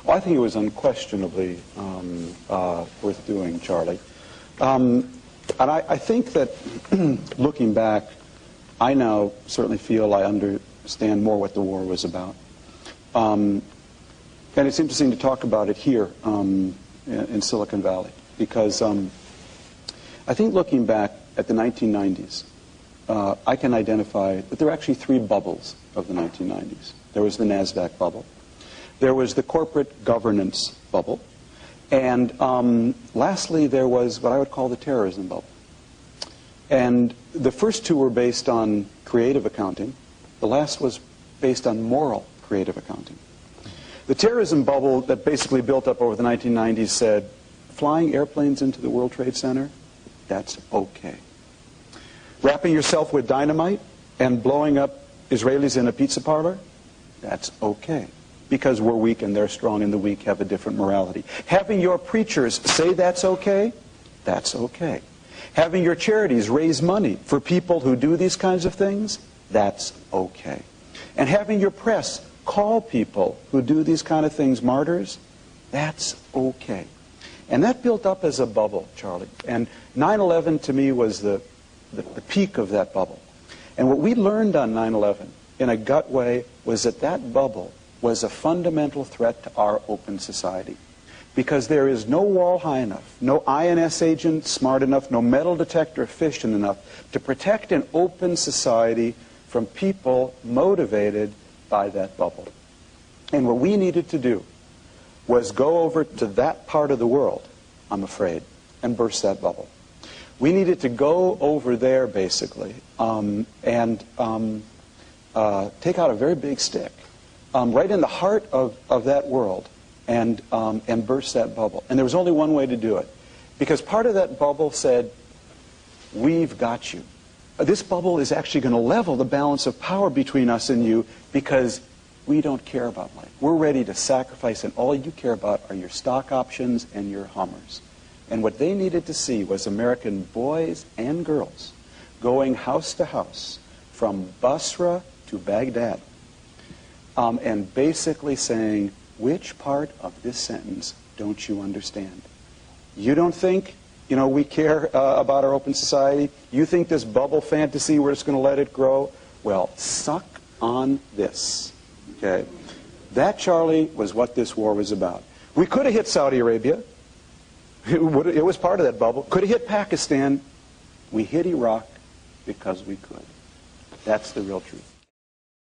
Speaker 5: Well, I think it was unquestionably um, uh, worth doing, Charlie. Um, and I, I think that <clears throat> looking back, I now certainly feel I understand more what the war was about. Um, and it's interesting to talk about it here um, in, in Silicon Valley because um, I think looking back at the 1990s, uh, I can identify that there are actually three bubbles of the 1990s. There was the NASDAQ bubble. There was the corporate governance bubble. And um, lastly, there was what I would call the terrorism bubble. And the first two were based on creative accounting. The last was based on moral creative accounting. The terrorism bubble that basically built up over the 1990s said, flying airplanes into the World Trade Center, that's okay. Wrapping yourself with dynamite and blowing up Israelis in a pizza parlor, that's okay. Because we're weak and they're strong and the weak have a different morality. Having your preachers say that's okay, that's okay. Having your charities raise money for people who do these kinds of things, that's okay. And having your press call people who do these kind of things martyrs, that's okay. And that built up as a bubble, Charlie. And 9-11 to me was the, the, the peak of that bubble. And what we learned on 9-11 in a gut way was that that bubble was a fundamental threat to our open society. because there is no wall high enough, no INS agent smart enough, no metal detector efficient enough to protect an open society from people motivated by that bubble. And what we needed to do was go over to that part of the world, I'm afraid, and burst that bubble. We needed to go over there, basically, um, and um, uh, take out a very big stick, um, right in the heart of, of that world, and, um, and burst that bubble. And there was only one way to do it. Because part of that bubble said, We've got you. This bubble is actually going to level the balance of power between us and you because we don't care about life. We're ready to sacrifice, and all you care about are your stock options and your Hummers. And what they needed to see was American boys and girls going house to house from Basra to Baghdad um, and basically saying, which part of this sentence don't you understand? You don't think, you know, we care uh, about our open society? You think this bubble fantasy, we're just going to let it grow? Well, suck on this. Okay? That, Charlie, was what this war was about. We could have hit Saudi Arabia. It, would, it was part of that bubble. Could have hit Pakistan. We hit Iraq because we could. That's the real truth.